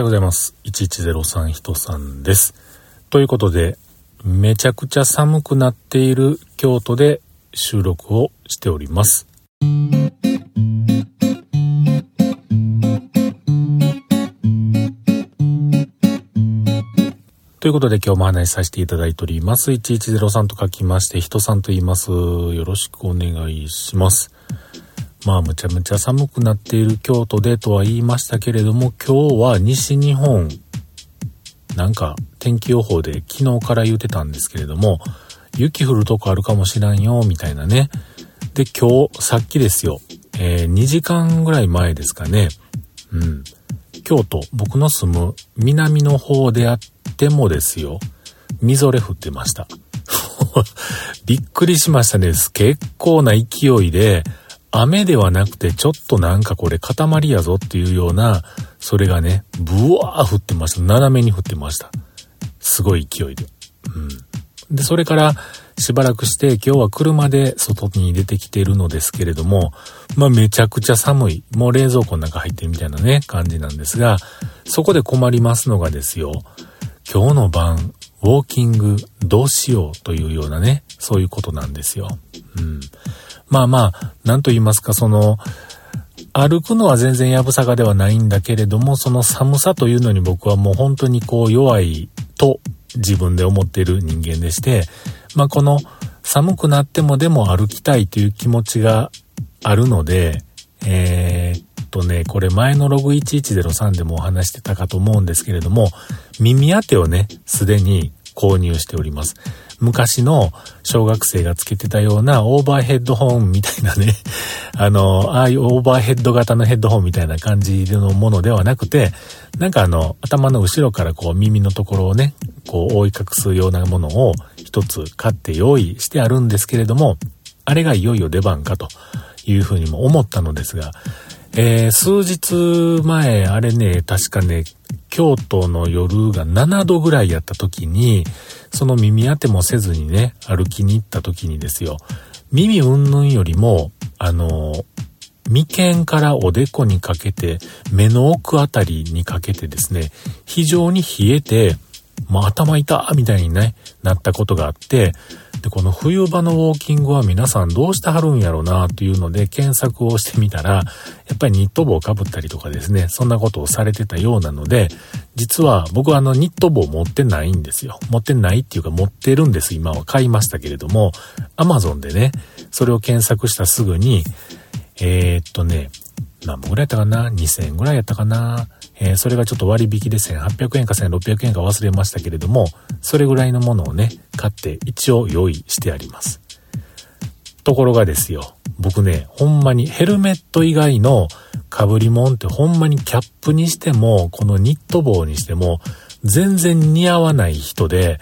ようございます。1103人さんです。ということで、めちゃくちゃ寒くなっている京都で収録をしております。ということで今日も話しさせていただいております。1103と書きまして、人さんと言います。よろしくお願いします。まあむちゃむちゃ寒くなっている京都でとは言いましたけれども、今日は西日本、なんか天気予報で昨日から言ってたんですけれども、雪降るとこあるかもしらんよ、みたいなね。で、今日、さっきですよ、えー、2時間ぐらい前ですかね。うん。京都、僕の住む南の方であってもですよ、みぞれ降ってました。びっくりしましたね。結構な勢いで、雨ではなくてちょっとなんかこれ塊やぞっていうような、それがね、ブワー降ってました。斜めに降ってました。すごい勢いで。うん。で、それからしばらくして今日は車で外に出てきてるのですけれども、まあめちゃくちゃ寒い。もう冷蔵庫の中入ってるみたいなね、感じなんですが、そこで困りますのがですよ、今日の晩、ウォーキングどうしようというようなね、そういうことなんですよ。うん。まあまあ、なんと言いますか、その、歩くのは全然やぶさかではないんだけれども、その寒さというのに僕はもう本当にこう弱いと自分で思っている人間でして、まあこの寒くなってもでも歩きたいという気持ちがあるので、えー、とね、これ前のログ1103でもお話してたかと思うんですけれども、耳当てをね、すでに購入しております。昔の小学生がつけてたようなオーバーヘッドホンみたいなね、あの、ああいうオーバーヘッド型のヘッドホンみたいな感じのものではなくて、なんかあの、頭の後ろからこう耳のところをね、こう覆い隠すようなものを一つ買って用意してあるんですけれども、あれがいよいよ出番かというふうにも思ったのですが、えー、数日前、あれね、確かね、京都の夜が7度ぐらいやった時に、その耳当てもせずにね、歩きに行った時にですよ、耳うんぬんよりも、あの、眉間からおでこにかけて、目の奥あたりにかけてですね、非常に冷えて、もう頭痛みたいにね、なったことがあって、で、この冬場のウォーキングは皆さんどうしてはるんやろうなというので検索をしてみたら、やっぱりニット帽をかぶったりとかですね、そんなことをされてたようなので、実は僕はあのニット帽持ってないんですよ。持ってないっていうか持ってるんです。今は買いましたけれども、アマゾンでね、それを検索したすぐに、えー、っとね、何本ぐらいやったかな ?2000 円ぐらいやったかな？えー、それがちょっと割引で1800円か1600円か忘れましたけれども、それぐらいのものをね、買って一応用意してあります。ところがですよ、僕ね、ほんまにヘルメット以外の被り物ってほんまにキャップにしても、このニット帽にしても、全然似合わない人で、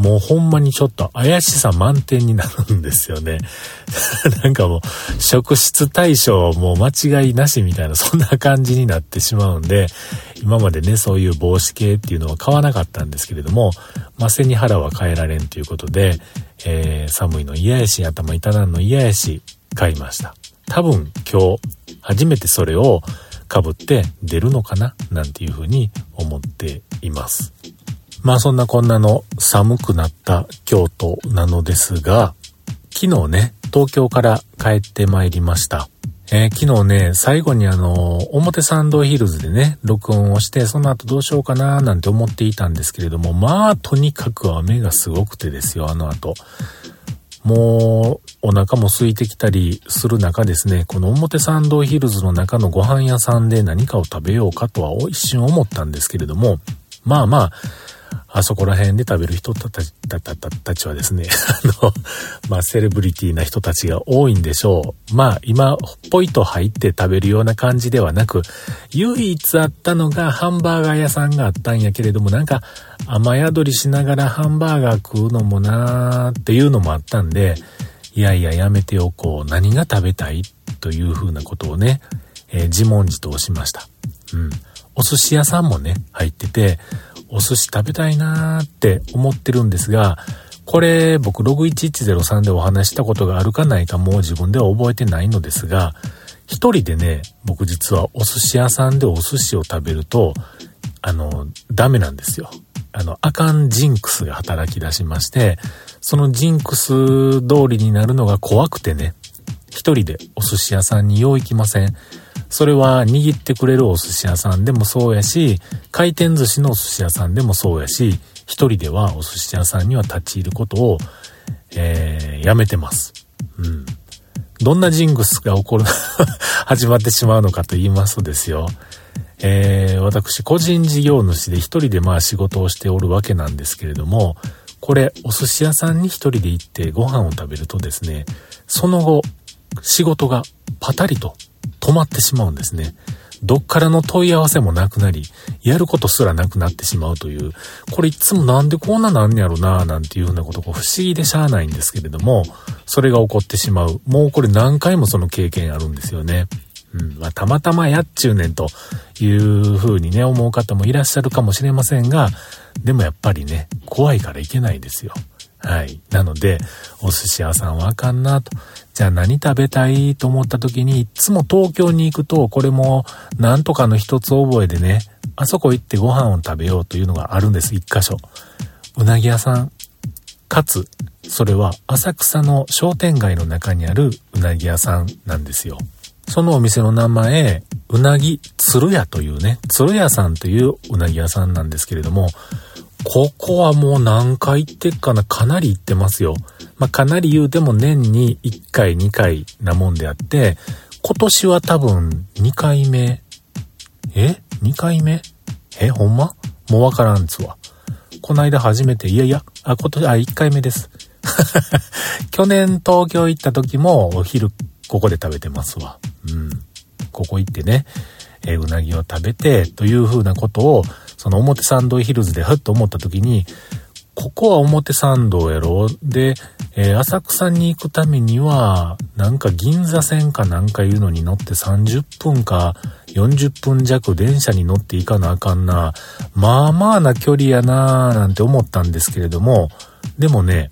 もうほんまにちょっと怪しさ満点になるんですよね。なんかもう、職質対象もう間違いなしみたいな、そんな感じになってしまうんで、今までね、そういう帽子系っていうのは買わなかったんですけれども、まあ、背に腹は変えられんということで、えー、寒いの嫌やし、頭痛なんの嫌やし、買いました。多分今日、初めてそれを被って出るのかななんていうふうに思っています。まあそんなこんなの寒くなった京都なのですが、昨日ね、東京から帰ってまいりました。えー、昨日ね、最後にあの、表参道ヒルズでね、録音をして、その後どうしようかななんて思っていたんですけれども、まあ、とにかく雨がすごくてですよ、あの後。もう、お腹も空いてきたりする中ですね、この表参道ヒルズの中のご飯屋さんで何かを食べようかとは一瞬思ったんですけれども、まあまあ、あそこら辺で食べる人たちたたたたちはですね、あの、まあ、セレブリティな人たちが多いんでしょう。まあ、今、ポイと入って食べるような感じではなく、唯一あったのがハンバーガー屋さんがあったんやけれども、なんか、雨宿りしながらハンバーガー食うのもなーっていうのもあったんで、いやいややめておこう。何が食べたいというふうなことをね、えー、自問自答しました。うん。お寿司屋さんもね、入ってて、お寿司食べたいなーって思ってるんですが、これ僕ログ1103でお話したことがあるかないかもう自分では覚えてないのですが、一人でね、僕実はお寿司屋さんでお寿司を食べると、あの、ダメなんですよ。あの、あかんジンクスが働き出しまして、そのジンクス通りになるのが怖くてね、一人でお寿司屋さんによう行きません。それは握ってくれるお寿司屋さんでもそうやし、回転寿司のお寿司屋さんでもそうやし、一人ではお寿司屋さんには立ち入ることを、えー、やめてます。うん。どんなジングスが起こる 始まってしまうのかと言いますとですよ。えー、私、個人事業主で一人でまあ仕事をしておるわけなんですけれども、これ、お寿司屋さんに一人で行ってご飯を食べるとですね、その後、仕事がパタリと止まってしまうんですね。どっからの問い合わせもなくなり、やることすらなくなってしまうという、これいつもなんでこんななんやろななんていうふうなことが不思議でしゃあないんですけれども、それが起こってしまう。もうこれ何回もその経験あるんですよね。うん。まあ、たまたまやっちゅうねんというふうにね、思う方もいらっしゃるかもしれませんが、でもやっぱりね、怖いからいけないですよ。はい。なので、お寿司屋さんはあかんなと。じゃあ何食べたいと思った時に、いつも東京に行くと、これもなんとかの一つ覚えでね、あそこ行ってご飯を食べようというのがあるんです、一箇所。うなぎ屋さん。かつ、それは浅草の商店街の中にあるうなぎ屋さんなんですよ。そのお店の名前、うなぎ鶴屋というね、鶴屋さんといううなぎ屋さんなんですけれども、ここはもう何回行ってっかな、かなり行ってますよ。まあ、かなり言うても年に1回2回なもんであって、今年は多分2回目。え ?2 回目？えほんま？もうわからんつわ。こないだ初めて、いやいや、あ、今年、あ、1回目です。去年東京行った時もお昼ここで食べてますわ。うん。ここ行ってね、えー、うなぎを食べてという風なことをその表参道ヒルズでふっと思った時に、ここは表参道やろ？で、えー、浅草に行くためには、なんか銀座線かなんかいうのに乗って30分か40分弱電車に乗っていかなあかんな。まあまあな距離やなぁなんて思ったんですけれども、でもね、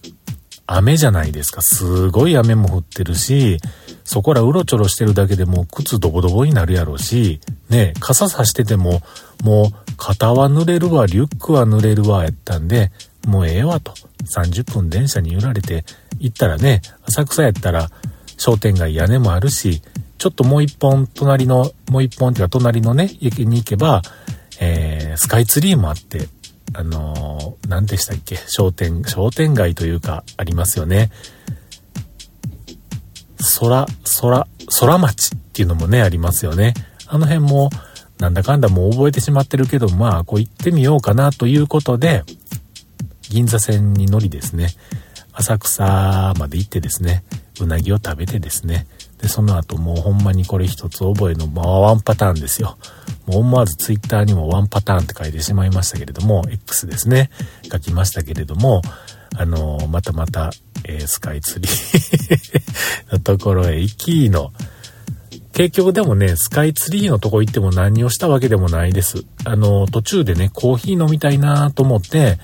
雨じゃないですか。すごい雨も降ってるし、そこらうろちょろしてるだけでも靴ドボドボになるやろうし、ね、傘さしてても、もう肩は濡れるわ、リュックは濡れるわ、やったんで、もうええわと。30分電車に揺られて行ったらね、浅草やったら商店街屋根もあるし、ちょっともう一本隣の、もう一本っていうか隣のね、駅に行けば、えー、スカイツリーもあって、あのー、何でしたっけ？商店、商店街というか、ありますよね。空、空、空町っていうのもね、ありますよね。あの辺も、なんだかんだもう覚えてしまってるけど、まあ、こう行ってみようかなということで、銀座線に乗りですね、浅草まで行ってですね、うなぎを食べてですね、で、その後もうほんまにこれ一つ覚えの、まあ、ワンパターンですよ。もう思わずツイッターにもワンパターンって書いてしまいましたけれども、X ですね、書きましたけれども、あのー、またまたえー、スカイツリー のところへ行きの、結局でもね、スカイツリーのとこ行っても何をしたわけでもないです。あの、途中でね、コーヒー飲みたいなと思って、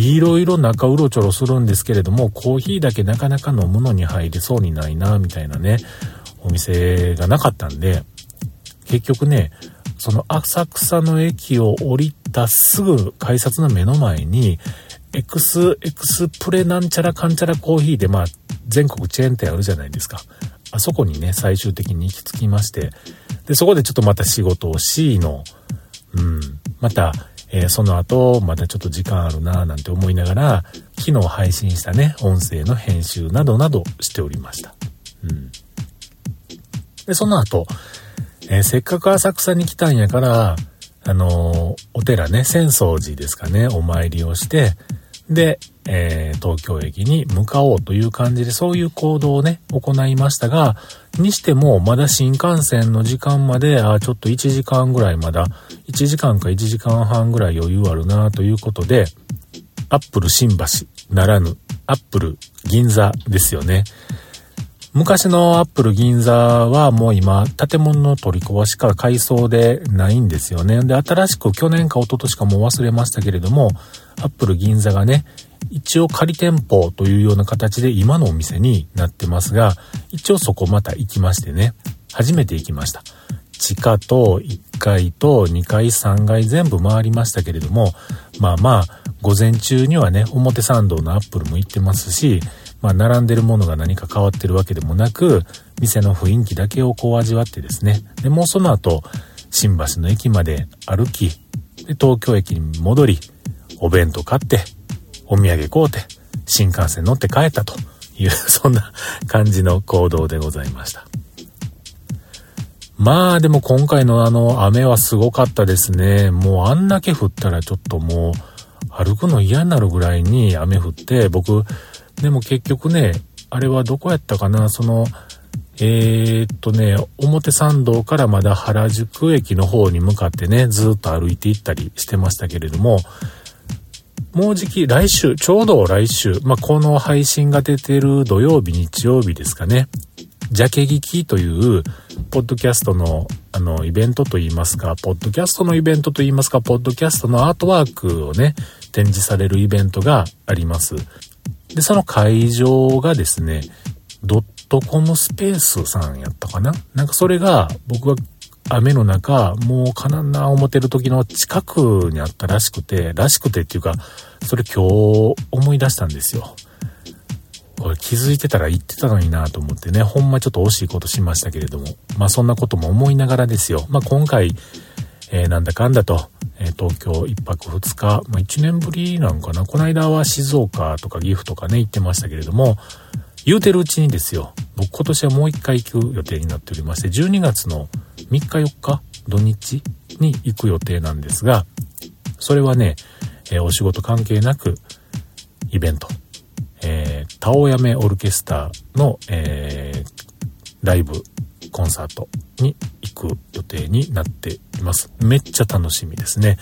いろいろ中うろちょろするんですけれども、コーヒーだけなかなか飲むのに入れそうにないなみたいなね、お店がなかったんで、結局ね、その浅草の駅を降りたすぐ改札の目の前に、エクス、エクスプレなんちゃらかんちゃらコーヒーで、まあ、全国チェーン店あるじゃないですか。あそこにね、最終的に行き着きまして、で、そこでちょっとまた仕事をしの、うん、また、えー、その後、またちょっと時間あるなぁなんて思いながら、昨日配信したね、音声の編集などなどしておりました。うん。で、その後、えー、せっかく浅草に来たんやから、あのー、お寺ね、浅草寺ですかね、お参りをして、で、えー、東京駅に向かおうという感じで、そういう行動をね、行いましたが、にしても、まだ新幹線の時間まで、あちょっと1時間ぐらいまだ、1時間か1時間半ぐらい余裕あるなということで、アップル新橋ならぬ、アップル銀座ですよね。昔のアップル銀座はもう今、建物の取り壊しから改装でないんですよね。で、新しく去年か一昨年かもう忘れましたけれども、アップル銀座がね、一応仮店舗というような形で今のお店になってますが、一応そこまた行きましてね、初めて行きました。地下と1階と2階3階全部回りましたけれども、まあまあ、午前中にはね、表参道のアップルも行ってますし、まあ並んでるものが何か変わってるわけでもなく、店の雰囲気だけをこう味わってですね。で、もうその後、新橋の駅まで歩き、で、東京駅に戻り、お弁当買って、お土産買うて、新幹線乗って帰ったという、そんな感じの行動でございました。まあでも今回のあの雨はすごかったですね。もうあんだけ降ったらちょっともう歩くの嫌になるぐらいに雨降って、僕、でも結局ね、あれはどこやったかな、その、えー、っとね、表参道からまだ原宿駅の方に向かってね、ずっと歩いて行ったりしてましたけれども、もうじき来週、ちょうど来週、まあ、この配信が出てる土曜日、日曜日ですかね。ジャケ聞きという、ポッドキャストの、あの、イベントといいますか、ポッドキャストのイベントといいますか、ポッドキャストのアートワークをね、展示されるイベントがあります。で、その会場がですね、ドットコムスペースさんやったかな？なんかそれが僕が雨の中、もうかなんな思ってる時の近くにあったらしくて、らしくてっていうか、それ今日思い出したんですよ。これ気づいてたら言ってたのになと思ってね、ほんまちょっと惜しいことしましたけれども、まあそんなことも思いながらですよ。まあ今回、えー、なんだかんだと、えー、東京1泊2日、まあ1年ぶりなんかな。この間は静岡とか岐阜とかね、行ってましたけれども、言うてるうちにですよ、僕今年はもう一回行く予定になっておりまして、12月の3日4日土日に行く予定なんですが、それはね、えー、お仕事関係なくイベント、えー、タオヤメオルケスターの、えー、ライブコンサートに行く予定になっています。めっちゃ楽しみですね。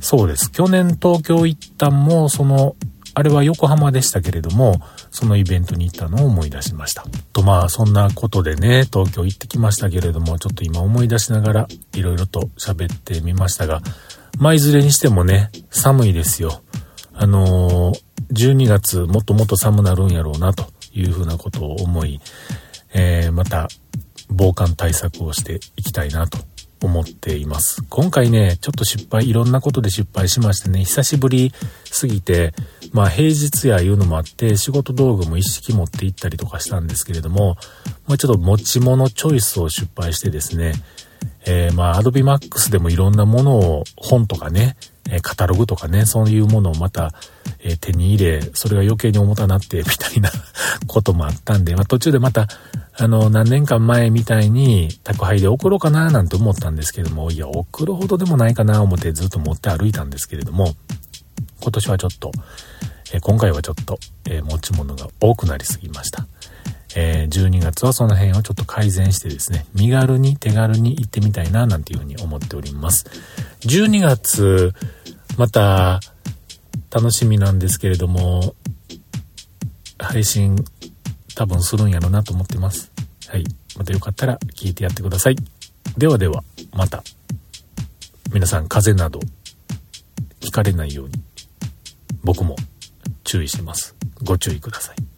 そうです。去年東京行ったんも、そのあれは横浜でしたけれども、そのイベントに行ったのを思い出しました。とまあ、そんなことでね、東京行ってきましたけれども、ちょっと今思い出しながら、いろいろと喋ってみましたが、まあ、いずれにしてもね、寒いですよ。あのー、12月もっともっと寒なるんやろうな、というふうなことを思い、えー、また、防寒対策をしていきたいなと思っています。今回ね、ちょっと失敗、いろんなことで失敗しましてね、久しぶりすぎて、まあ平日やいうのもあって、仕事道具も一式持って行ったりとかしたんですけれども、まあちょっと持ち物チョイスを失敗してですね、えー、まあ Adobe Max でもいろんなものを、本とかね、えカタログとかね、そういうものをまた、え、手に入れ、それが余計に重たなって、みたいなこともあったんで、まあ途中でまた、あの、何年間前みたいに宅配で送ろうかななんて思ったんですけども、いや、送るほどでもないかな思ってずっと持って歩いたんですけれども、今年はちょっと、え、今回はちょっと、え、持ち物が多くなりすぎました。えー、12月はその辺をちょっと改善してですね、身軽に手軽に行ってみたいななんていうふうに思っております。12月、また、楽しみなんですけれども、配信多分するんやろなと思ってます。はい。またよかったら聞いてやってください。ではでは、また。皆さん風邪など、ひかれないように、僕も注意してます。ご注意ください。